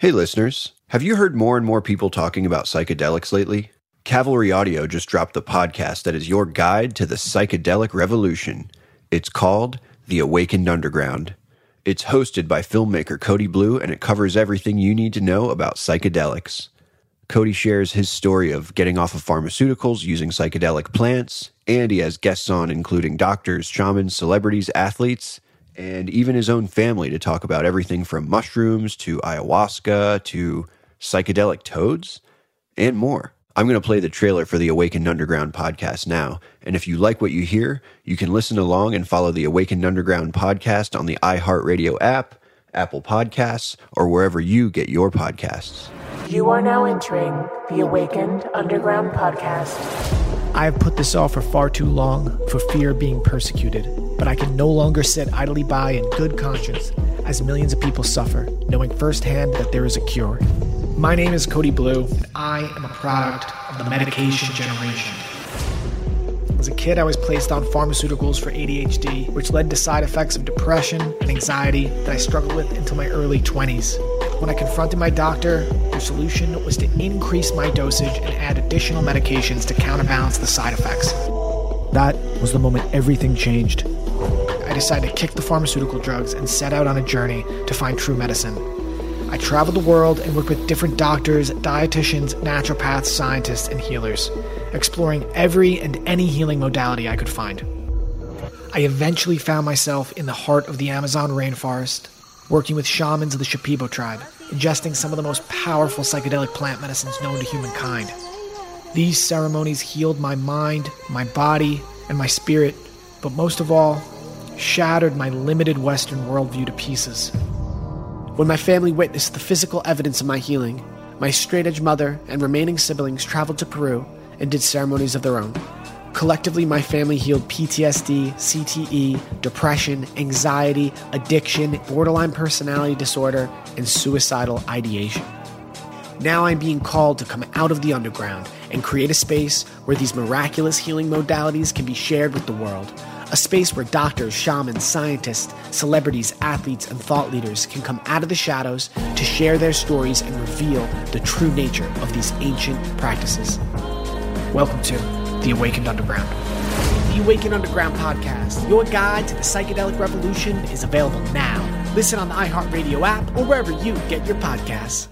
Hey, listeners. Have you heard more and more people talking about psychedelics lately? Cavalry Audio just dropped the podcast that is your guide to the psychedelic revolution. It's called The Awakened Underground. It's hosted by filmmaker Cody Blue and it covers everything you need to know about psychedelics. Cody shares his story of getting off of pharmaceuticals using psychedelic plants, and he has guests on including doctors, shamans, celebrities, athletes, and even his own family to talk about everything from mushrooms to ayahuasca to psychedelic toads and more. I'm going to play the trailer for the Awakened Underground podcast now. And if you like what you hear, you can listen along and follow the Awakened Underground podcast on the iHeartRadio app, Apple Podcasts, or wherever you get your podcasts. You are now entering the Awakened Underground podcast. I have put this off for far too long for fear of being persecuted, but I can no longer sit idly by in good conscience as millions of people suffer, knowing firsthand that there is a cure. My name is Cody Blue, and I am a product of the medication generation. As a kid, I was placed on pharmaceuticals for ADHD, which led to side effects of depression and anxiety that I struggled with until my early 20s. When I confronted my doctor, their solution was to increase my dosage and add additional medications to counterbalance the side effects. That was the moment everything changed. I decided to kick the pharmaceutical drugs and set out on a journey to find true medicine. I traveled the world and worked with different doctors, dietitians, naturopaths, scientists, and healers, exploring every and any healing modality I could find. I eventually found myself in the heart of the Amazon rainforest, working with shamans of the Shipibo tribe, ingesting some of the most powerful psychedelic plant medicines known to humankind. These ceremonies healed my mind, my body, and my spirit, but most of all, shattered my limited Western worldview to pieces. When my family witnessed the physical evidence of my healing, my straight edge mother and remaining siblings traveled to Peru and did ceremonies of their own. Collectively, my family healed PTSD, CTE, depression, anxiety, addiction, borderline personality disorder, and suicidal ideation. Now I'm being called to come out of the underground and create a space where these miraculous healing modalities can be shared with the world a space where doctors, shamans, scientists, celebrities, athletes, and thought leaders can come out of the shadows to share their stories and reveal the true nature of these ancient practices. Welcome to The Awakened Underground. The Awakened Underground podcast, your guide to the psychedelic revolution, is available now. Listen on the iHeartRadio app or wherever you get your podcasts.